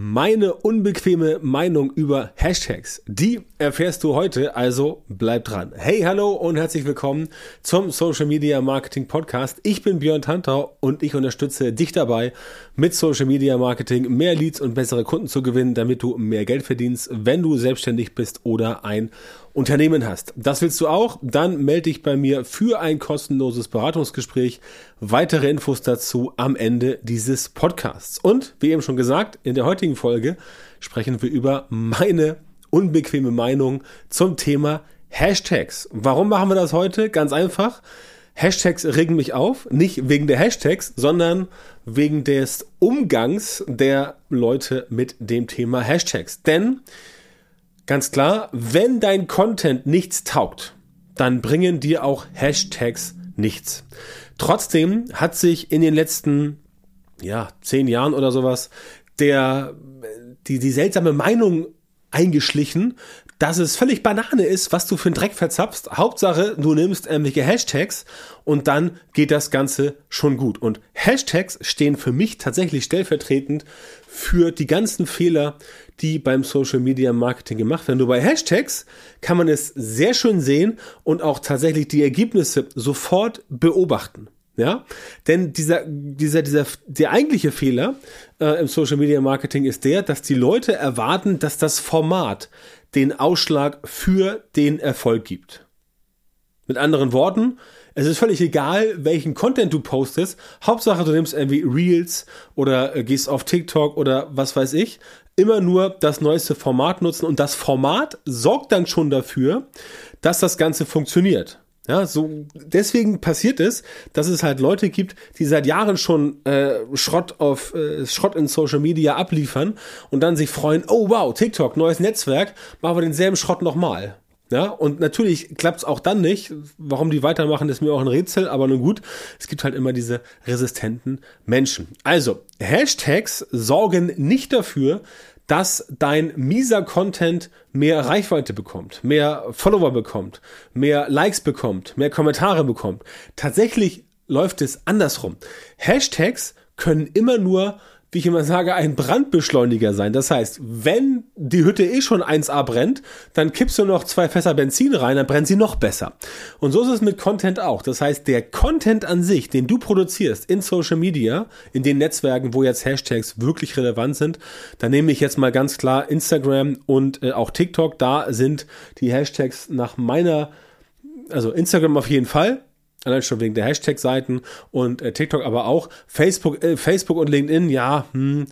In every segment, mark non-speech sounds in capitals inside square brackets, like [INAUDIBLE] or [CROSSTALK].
Meine unbequeme Meinung über Hashtags, die erfährst du heute, also bleib dran. Hey, hallo und herzlich willkommen zum Social Media Marketing Podcast. Ich bin Björn Tantau und ich unterstütze dich dabei, mit Social Media Marketing mehr Leads und bessere Kunden zu gewinnen, damit du mehr Geld verdienst, wenn du selbstständig bist oder ein Unternehmen hast. Das willst du auch? Dann melde dich bei mir für ein kostenloses Beratungsgespräch. Weitere Infos dazu am Ende dieses Podcasts. Und wie eben schon gesagt, in der heutigen Folge sprechen wir über meine unbequeme Meinung zum Thema Hashtags. Warum machen wir das heute? Ganz einfach. Hashtags regen mich auf, nicht wegen der Hashtags, sondern wegen des Umgangs der Leute mit dem Thema Hashtags. Denn Ganz klar, wenn dein Content nichts taugt, dann bringen dir auch Hashtags nichts. Trotzdem hat sich in den letzten, ja, zehn Jahren oder sowas der, die, die seltsame Meinung eingeschlichen, dass es völlig Banane ist, was du für einen Dreck verzapfst. Hauptsache, du nimmst irgendwelche Hashtags und dann geht das Ganze schon gut. Und Hashtags stehen für mich tatsächlich stellvertretend für die ganzen Fehler, die beim Social Media Marketing gemacht werden. Nur bei Hashtags kann man es sehr schön sehen und auch tatsächlich die Ergebnisse sofort beobachten. Ja, denn dieser, dieser, dieser, der eigentliche Fehler äh, im Social Media Marketing ist der, dass die Leute erwarten, dass das Format den Ausschlag für den Erfolg gibt. Mit anderen Worten, es ist völlig egal, welchen Content du postest. Hauptsache, du nimmst irgendwie Reels oder äh, gehst auf TikTok oder was weiß ich. Immer nur das neueste Format nutzen und das Format sorgt dann schon dafür, dass das Ganze funktioniert. Ja, so deswegen passiert es, dass es halt Leute gibt, die seit Jahren schon äh, Schrott auf äh, Schrott in Social Media abliefern und dann sich freuen, oh wow, TikTok, neues Netzwerk, machen wir denselben Schrott nochmal. Ja, und natürlich klappt es auch dann nicht. Warum die weitermachen, ist mir auch ein Rätsel, aber nun gut, es gibt halt immer diese resistenten Menschen. Also, Hashtags sorgen nicht dafür, dass dein mieser Content mehr Reichweite bekommt, mehr Follower bekommt, mehr Likes bekommt, mehr Kommentare bekommt. Tatsächlich läuft es andersrum. Hashtags können immer nur wie ich immer sage, ein Brandbeschleuniger sein. Das heißt, wenn die Hütte eh schon 1A brennt, dann kippst du noch zwei Fässer Benzin rein, dann brennt sie noch besser. Und so ist es mit Content auch. Das heißt, der Content an sich, den du produzierst in Social Media, in den Netzwerken, wo jetzt Hashtags wirklich relevant sind, da nehme ich jetzt mal ganz klar Instagram und äh, auch TikTok. Da sind die Hashtags nach meiner, also Instagram auf jeden Fall, Allein schon wegen der Hashtag-Seiten und äh, TikTok aber auch. Facebook, äh, Facebook und LinkedIn, ja, hm,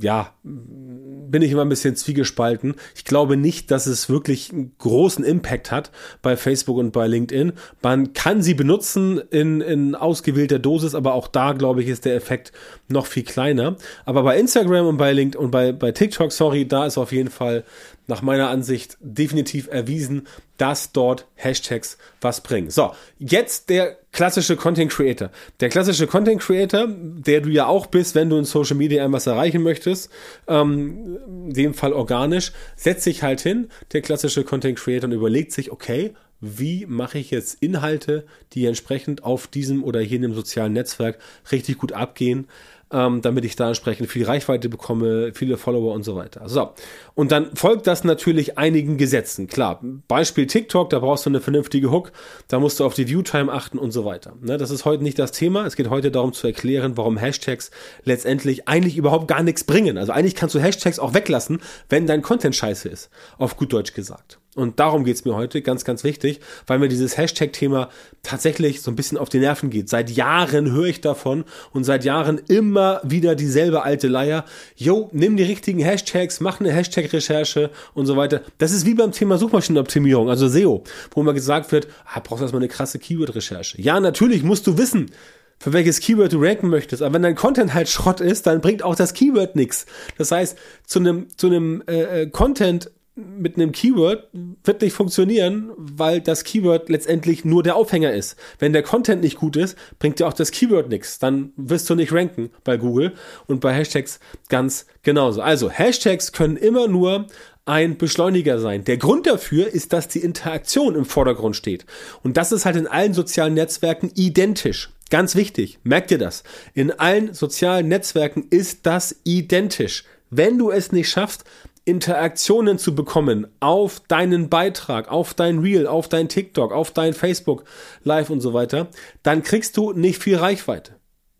ja, bin ich immer ein bisschen zwiegespalten. Ich glaube nicht, dass es wirklich einen großen Impact hat bei Facebook und bei LinkedIn. Man kann sie benutzen in, in ausgewählter Dosis, aber auch da, glaube ich, ist der Effekt noch viel kleiner. Aber bei Instagram und bei LinkedIn und bei, bei TikTok, sorry, da ist auf jeden Fall nach meiner Ansicht definitiv erwiesen, dass dort Hashtags was bringen. So, jetzt der klassische Content Creator. Der klassische Content Creator, der du ja auch bist, wenn du in Social Media etwas erreichen möchtest, ähm, in dem Fall organisch, setzt sich halt hin, der klassische Content Creator und überlegt sich, okay, wie mache ich jetzt Inhalte, die entsprechend auf diesem oder jenem sozialen Netzwerk richtig gut abgehen, ähm, damit ich da entsprechend viel Reichweite bekomme, viele Follower und so weiter. So. Und dann folgt das natürlich einigen Gesetzen. Klar, Beispiel TikTok, da brauchst du eine vernünftige Hook, da musst du auf die Viewtime achten und so weiter. Ne, das ist heute nicht das Thema. Es geht heute darum zu erklären, warum Hashtags letztendlich eigentlich überhaupt gar nichts bringen. Also eigentlich kannst du Hashtags auch weglassen, wenn dein Content scheiße ist. Auf gut Deutsch gesagt. Und darum geht's mir heute, ganz, ganz wichtig, weil mir dieses Hashtag-Thema tatsächlich so ein bisschen auf die Nerven geht. Seit Jahren höre ich davon und seit Jahren immer wieder dieselbe alte Leier. Yo, nimm die richtigen Hashtags, mach eine Hashtag-Recherche und so weiter. Das ist wie beim Thema Suchmaschinenoptimierung, also SEO, wo immer gesagt wird, ah, brauchst du erstmal eine krasse Keyword-Recherche. Ja, natürlich musst du wissen, für welches Keyword du ranken möchtest. Aber wenn dein Content halt Schrott ist, dann bringt auch das Keyword nichts. Das heißt, zu einem zu einem äh, äh Content mit einem Keyword wird nicht funktionieren, weil das Keyword letztendlich nur der Aufhänger ist. Wenn der Content nicht gut ist, bringt dir auch das Keyword nichts. Dann wirst du nicht ranken bei Google und bei Hashtags ganz genauso. Also Hashtags können immer nur ein Beschleuniger sein. Der Grund dafür ist, dass die Interaktion im Vordergrund steht. Und das ist halt in allen sozialen Netzwerken identisch. Ganz wichtig, merkt ihr das? In allen sozialen Netzwerken ist das identisch. wenn du es nicht schaffst, Interaktionen zu bekommen auf deinen Beitrag, auf dein Reel, auf dein TikTok, auf dein Facebook Live und so weiter, dann kriegst du nicht viel Reichweite.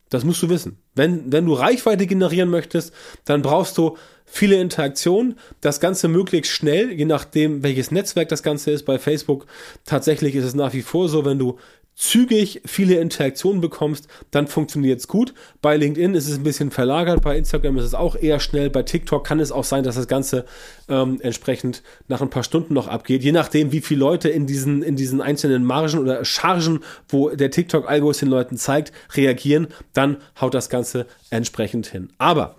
Das musst du wissen. Wenn, wenn du Reichweite generieren möchtest, dann brauchst du viele Interaktionen, das Ganze möglichst schnell, je nachdem, welches Netzwerk das Ganze ist. Bei Facebook tatsächlich ist es nach wie vor so, wenn du zügig viele Interaktionen bekommst, dann funktioniert es gut. Bei LinkedIn ist es ein bisschen verlagert, bei Instagram ist es auch eher schnell, bei TikTok kann es auch sein, dass das Ganze ähm, entsprechend nach ein paar Stunden noch abgeht, je nachdem, wie viele Leute in diesen, in diesen einzelnen Margen oder Chargen, wo der TikTok-Algorithmus den Leuten zeigt, reagieren, dann haut das Ganze entsprechend hin. Aber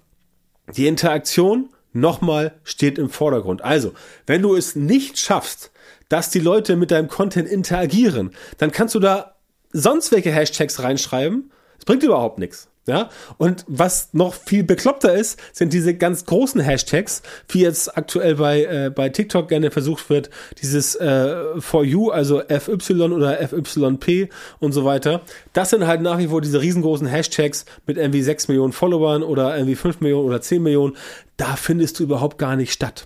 die Interaktion nochmal steht im Vordergrund. Also, wenn du es nicht schaffst, dass die Leute mit deinem Content interagieren, dann kannst du da sonst welche Hashtags reinschreiben. Es bringt überhaupt nichts. Ja, und was noch viel bekloppter ist, sind diese ganz großen Hashtags, wie jetzt aktuell bei, äh, bei TikTok gerne versucht wird, dieses äh, For You, also FY oder FYP und so weiter. Das sind halt nach wie vor diese riesengroßen Hashtags mit irgendwie 6 Millionen Followern oder irgendwie 5 Millionen oder 10 Millionen. Da findest du überhaupt gar nicht statt.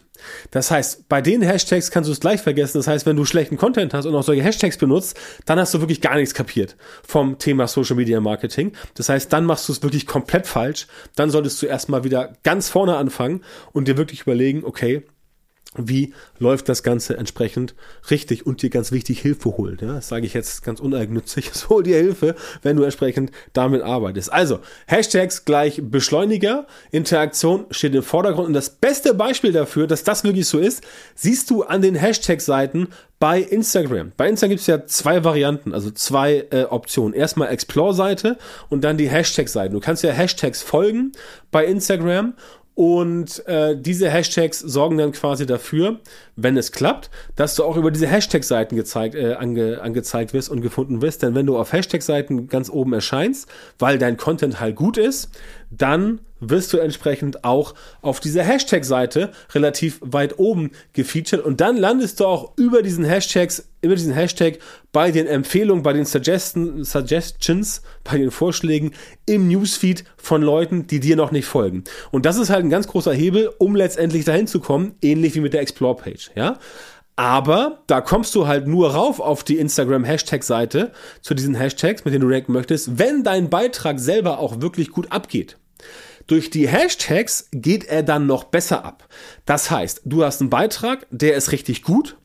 Das heißt, bei den Hashtags kannst du es gleich vergessen. Das heißt, wenn du schlechten Content hast und auch solche Hashtags benutzt, dann hast du wirklich gar nichts kapiert vom Thema Social Media Marketing. Das heißt, dann machst du es wirklich komplett falsch. Dann solltest du erstmal wieder ganz vorne anfangen und dir wirklich überlegen, okay, wie läuft das Ganze entsprechend richtig und dir ganz wichtig Hilfe holen. Ja, das sage ich jetzt ganz uneigennützig. So [LAUGHS] hol dir Hilfe, wenn du entsprechend damit arbeitest. Also, Hashtags gleich Beschleuniger, Interaktion steht im Vordergrund und das beste Beispiel dafür, dass das wirklich so ist, siehst du an den Hashtag-Seiten bei Instagram. Bei Instagram gibt es ja zwei Varianten, also zwei äh, Optionen. Erstmal Explore-Seite und dann die Hashtag-Seiten. Du kannst ja Hashtags folgen bei Instagram und äh, diese Hashtags sorgen dann quasi dafür, wenn es klappt, dass du auch über diese Hashtag-Seiten gezeigt, äh, ange, angezeigt wirst und gefunden wirst. Denn wenn du auf Hashtag-Seiten ganz oben erscheinst, weil dein Content halt gut ist, dann wirst du entsprechend auch auf dieser Hashtag-Seite relativ weit oben gefeatured und dann landest du auch über diesen Hashtags, über diesen Hashtag bei den Empfehlungen, bei den Suggestion, Suggestions, bei den Vorschlägen im Newsfeed von Leuten, die dir noch nicht folgen. Und das ist halt ein ganz großer Hebel, um letztendlich dahin zu kommen, ähnlich wie mit der Explore-Page, ja. Aber da kommst du halt nur rauf auf die Instagram-Hashtag-Seite zu diesen Hashtags, mit denen du ranken möchtest, wenn dein Beitrag selber auch wirklich gut abgeht. Durch die Hashtags geht er dann noch besser ab. Das heißt, du hast einen Beitrag, der ist richtig gut,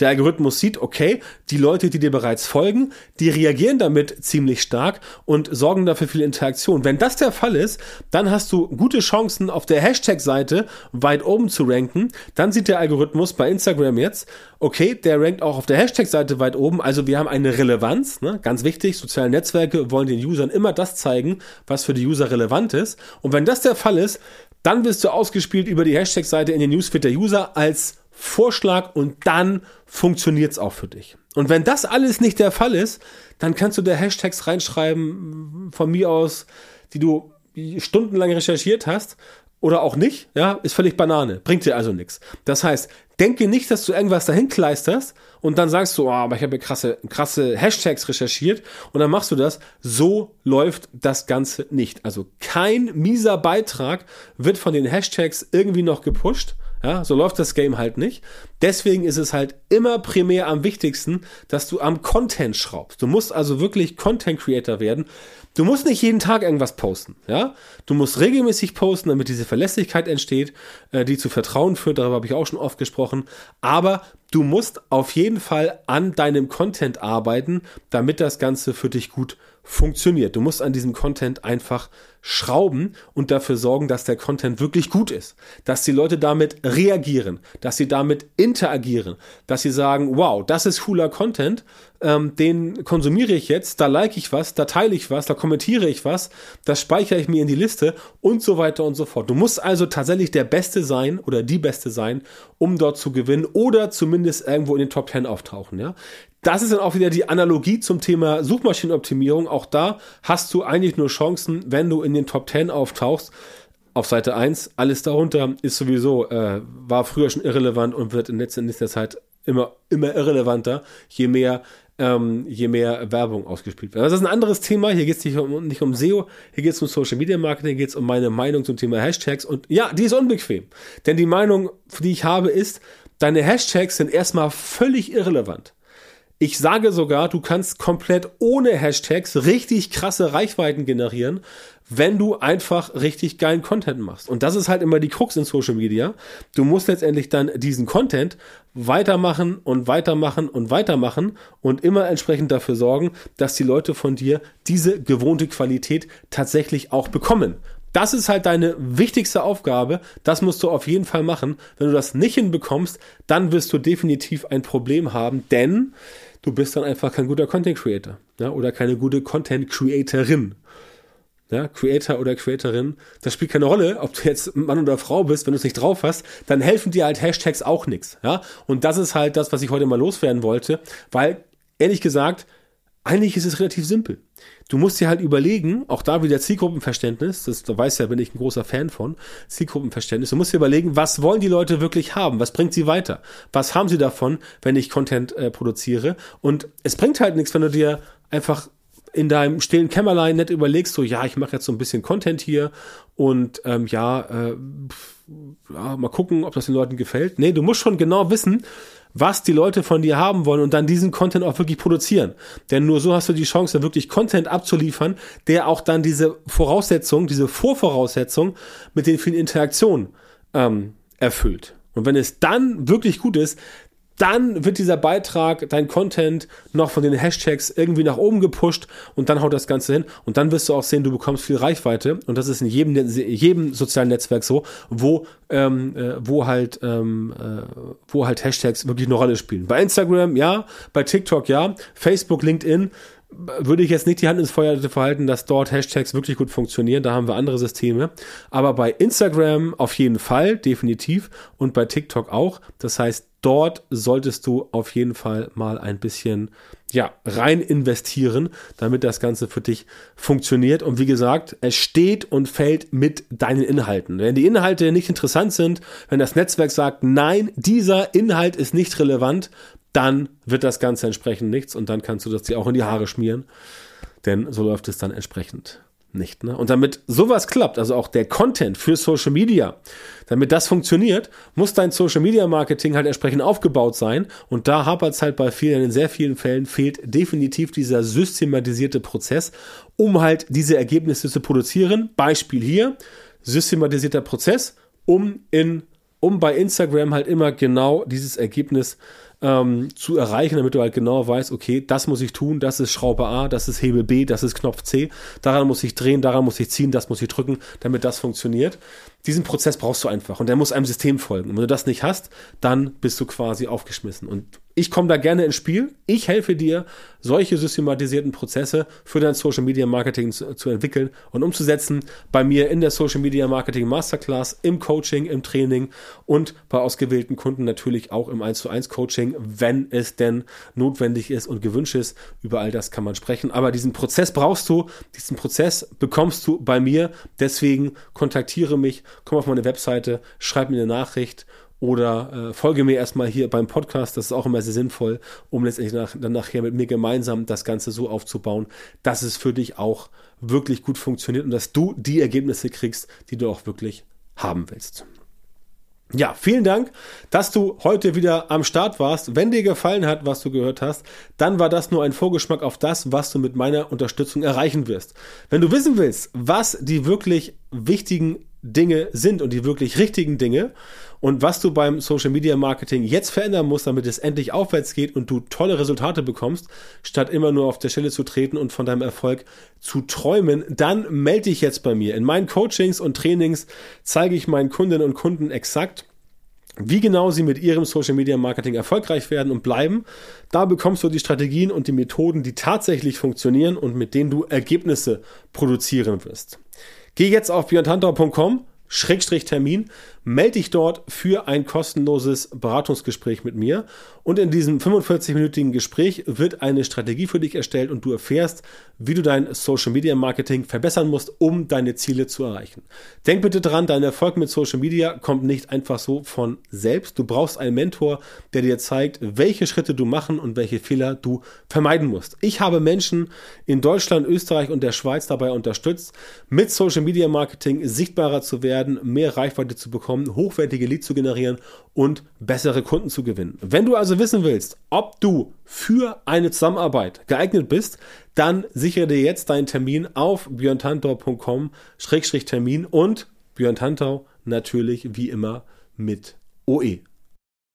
der Algorithmus sieht, okay, die Leute, die dir bereits folgen, die reagieren damit ziemlich stark und sorgen dafür viel Interaktion. Wenn das der Fall ist, dann hast du gute Chancen, auf der Hashtag-Seite weit oben zu ranken. Dann sieht der Algorithmus bei Instagram jetzt, okay, der rankt auch auf der Hashtag-Seite weit oben. Also wir haben eine Relevanz, ne? ganz wichtig. Soziale Netzwerke wollen den Usern immer das zeigen, was für die User relevant ist. Und wenn das der Fall ist, dann wirst du ausgespielt über die Hashtag-Seite in den Newsfeed der User als Vorschlag und dann funktioniert es auch für dich. Und wenn das alles nicht der Fall ist, dann kannst du da Hashtags reinschreiben, von mir aus, die du stundenlang recherchiert hast oder auch nicht, ja, ist völlig Banane, bringt dir also nichts. Das heißt, denke nicht, dass du irgendwas dahin kleisterst und dann sagst du, oh, aber ich habe krasse, krasse Hashtags recherchiert und dann machst du das. So läuft das Ganze nicht. Also kein mieser Beitrag wird von den Hashtags irgendwie noch gepusht ja, so läuft das Game halt nicht. Deswegen ist es halt immer primär am wichtigsten, dass du am Content schraubst. Du musst also wirklich Content Creator werden. Du musst nicht jeden Tag irgendwas posten, ja. Du musst regelmäßig posten, damit diese Verlässlichkeit entsteht, äh, die zu Vertrauen führt. Darüber habe ich auch schon oft gesprochen. Aber du musst auf jeden Fall an deinem Content arbeiten, damit das Ganze für dich gut funktioniert. Du musst an diesem Content einfach schrauben und dafür sorgen, dass der Content wirklich gut ist, dass die Leute damit reagieren, dass sie damit interagieren, dass sie sagen, wow, das ist cooler Content, ähm, den konsumiere ich jetzt, da like ich was, da teile ich was, da kommentiere ich was, das speichere ich mir in die Liste und so weiter und so fort. Du musst also tatsächlich der Beste sein oder die Beste sein, um dort zu gewinnen oder zumindest irgendwo in den Top 10 auftauchen. Ja? Das ist dann auch wieder die Analogie zum Thema Suchmaschinenoptimierung. Auch da hast du eigentlich nur Chancen, wenn du in den Top 10 auftauchst. Auf Seite 1, alles darunter ist sowieso, äh, war früher schon irrelevant und wird in letzter, Zeit immer, immer irrelevanter, je mehr ähm, je mehr Werbung ausgespielt wird. Also das ist ein anderes Thema. Hier geht es nicht um, nicht um SEO, hier geht es um Social Media Marketing, hier geht es um meine Meinung zum Thema Hashtags. Und ja, die ist unbequem. Denn die Meinung, die ich habe, ist, deine Hashtags sind erstmal völlig irrelevant. Ich sage sogar, du kannst komplett ohne Hashtags richtig krasse Reichweiten generieren, wenn du einfach richtig geilen Content machst. Und das ist halt immer die Krux in Social Media. Du musst letztendlich dann diesen Content weitermachen und weitermachen und weitermachen und immer entsprechend dafür sorgen, dass die Leute von dir diese gewohnte Qualität tatsächlich auch bekommen. Das ist halt deine wichtigste Aufgabe. Das musst du auf jeden Fall machen. Wenn du das nicht hinbekommst, dann wirst du definitiv ein Problem haben, denn du bist dann einfach kein guter Content Creator ja, oder keine gute Content Creatorin. Ja, Creator oder Creatorin, das spielt keine Rolle, ob du jetzt Mann oder Frau bist, wenn du es nicht drauf hast, dann helfen dir halt Hashtags auch nichts. Ja? Und das ist halt das, was ich heute mal loswerden wollte, weil ehrlich gesagt, eigentlich ist es relativ simpel. Du musst dir halt überlegen, auch da wieder Zielgruppenverständnis, das, da weißt ja, bin ich ein großer Fan von, Zielgruppenverständnis, du musst dir überlegen, was wollen die Leute wirklich haben? Was bringt sie weiter? Was haben sie davon, wenn ich Content äh, produziere? Und es bringt halt nichts, wenn du dir einfach in deinem stillen Kämmerlein nett überlegst, so ja, ich mache jetzt so ein bisschen Content hier und ähm, ja, äh, ja, mal gucken, ob das den Leuten gefällt. Nee, du musst schon genau wissen, was die Leute von dir haben wollen und dann diesen Content auch wirklich produzieren. Denn nur so hast du die Chance, wirklich Content abzuliefern, der auch dann diese Voraussetzung, diese Vorvoraussetzung mit den vielen Interaktionen ähm, erfüllt. Und wenn es dann wirklich gut ist, dann wird dieser Beitrag, dein Content noch von den Hashtags irgendwie nach oben gepusht und dann haut das Ganze hin und dann wirst du auch sehen, du bekommst viel Reichweite und das ist in jedem, jedem sozialen Netzwerk so, wo, ähm, äh, wo halt, ähm, äh, wo halt Hashtags wirklich eine Rolle spielen. Bei Instagram ja, bei TikTok ja, Facebook, LinkedIn würde ich jetzt nicht die Hand ins Feuer verhalten, dass dort Hashtags wirklich gut funktionieren. Da haben wir andere Systeme. Aber bei Instagram auf jeden Fall, definitiv. Und bei TikTok auch. Das heißt, dort solltest du auf jeden Fall mal ein bisschen ja, rein investieren, damit das Ganze für dich funktioniert. Und wie gesagt, es steht und fällt mit deinen Inhalten. Wenn die Inhalte nicht interessant sind, wenn das Netzwerk sagt, nein, dieser Inhalt ist nicht relevant, dann wird das Ganze entsprechend nichts und dann kannst du das dir auch in die Haare schmieren. Denn so läuft es dann entsprechend nicht. Ne? Und damit sowas klappt, also auch der Content für Social Media, damit das funktioniert, muss dein Social Media Marketing halt entsprechend aufgebaut sein. Und da hapert es halt bei vielen, in sehr vielen Fällen fehlt definitiv dieser systematisierte Prozess, um halt diese Ergebnisse zu produzieren. Beispiel hier, systematisierter Prozess, um in, um bei Instagram halt immer genau dieses Ergebnis zu ähm, zu erreichen, damit du halt genau weißt, okay, das muss ich tun, das ist Schraube A, das ist Hebel B, das ist Knopf C, daran muss ich drehen, daran muss ich ziehen, das muss ich drücken, damit das funktioniert. Diesen Prozess brauchst du einfach und der muss einem System folgen. Und wenn du das nicht hast, dann bist du quasi aufgeschmissen. Und ich komme da gerne ins Spiel. Ich helfe dir, solche systematisierten Prozesse für dein Social Media Marketing zu, zu, entwickeln und umzusetzen. Bei mir in der Social Media Marketing Masterclass, im Coaching, im Training und bei ausgewählten Kunden natürlich auch im 1 zu 1 Coaching, wenn es denn notwendig ist und gewünscht ist. Über all das kann man sprechen. Aber diesen Prozess brauchst du. Diesen Prozess bekommst du bei mir. Deswegen kontaktiere mich, komm auf meine Webseite, schreib mir eine Nachricht oder äh, folge mir erstmal hier beim Podcast, das ist auch immer sehr sinnvoll, um letztendlich nach, dann nachher mit mir gemeinsam das Ganze so aufzubauen, dass es für dich auch wirklich gut funktioniert und dass du die Ergebnisse kriegst, die du auch wirklich haben willst. Ja, vielen Dank, dass du heute wieder am Start warst. Wenn dir gefallen hat, was du gehört hast, dann war das nur ein Vorgeschmack auf das, was du mit meiner Unterstützung erreichen wirst. Wenn du wissen willst, was die wirklich wichtigen Dinge sind und die wirklich richtigen Dinge und was du beim Social Media Marketing jetzt verändern musst, damit es endlich aufwärts geht und du tolle Resultate bekommst, statt immer nur auf der Stelle zu treten und von deinem Erfolg zu träumen, dann melde dich jetzt bei mir. In meinen Coachings und Trainings zeige ich meinen Kundinnen und Kunden exakt, wie genau sie mit ihrem Social Media Marketing erfolgreich werden und bleiben. Da bekommst du die Strategien und die Methoden, die tatsächlich funktionieren und mit denen du Ergebnisse produzieren wirst. Geh jetzt auf beyondhunter.com Schrägstrich Termin, melde dich dort für ein kostenloses Beratungsgespräch mit mir. Und in diesem 45-minütigen Gespräch wird eine Strategie für dich erstellt und du erfährst, wie du dein Social Media Marketing verbessern musst, um deine Ziele zu erreichen. Denk bitte dran, dein Erfolg mit Social Media kommt nicht einfach so von selbst. Du brauchst einen Mentor, der dir zeigt, welche Schritte du machen und welche Fehler du vermeiden musst. Ich habe Menschen in Deutschland, Österreich und der Schweiz dabei unterstützt, mit Social Media Marketing sichtbarer zu werden, mehr Reichweite zu bekommen, hochwertige Leads zu generieren und bessere Kunden zu gewinnen. Wenn du also wissen willst, ob du für eine Zusammenarbeit geeignet bist, dann sichere dir jetzt deinen Termin auf björntantau.com-termin und Björn Tantau natürlich wie immer mit OE.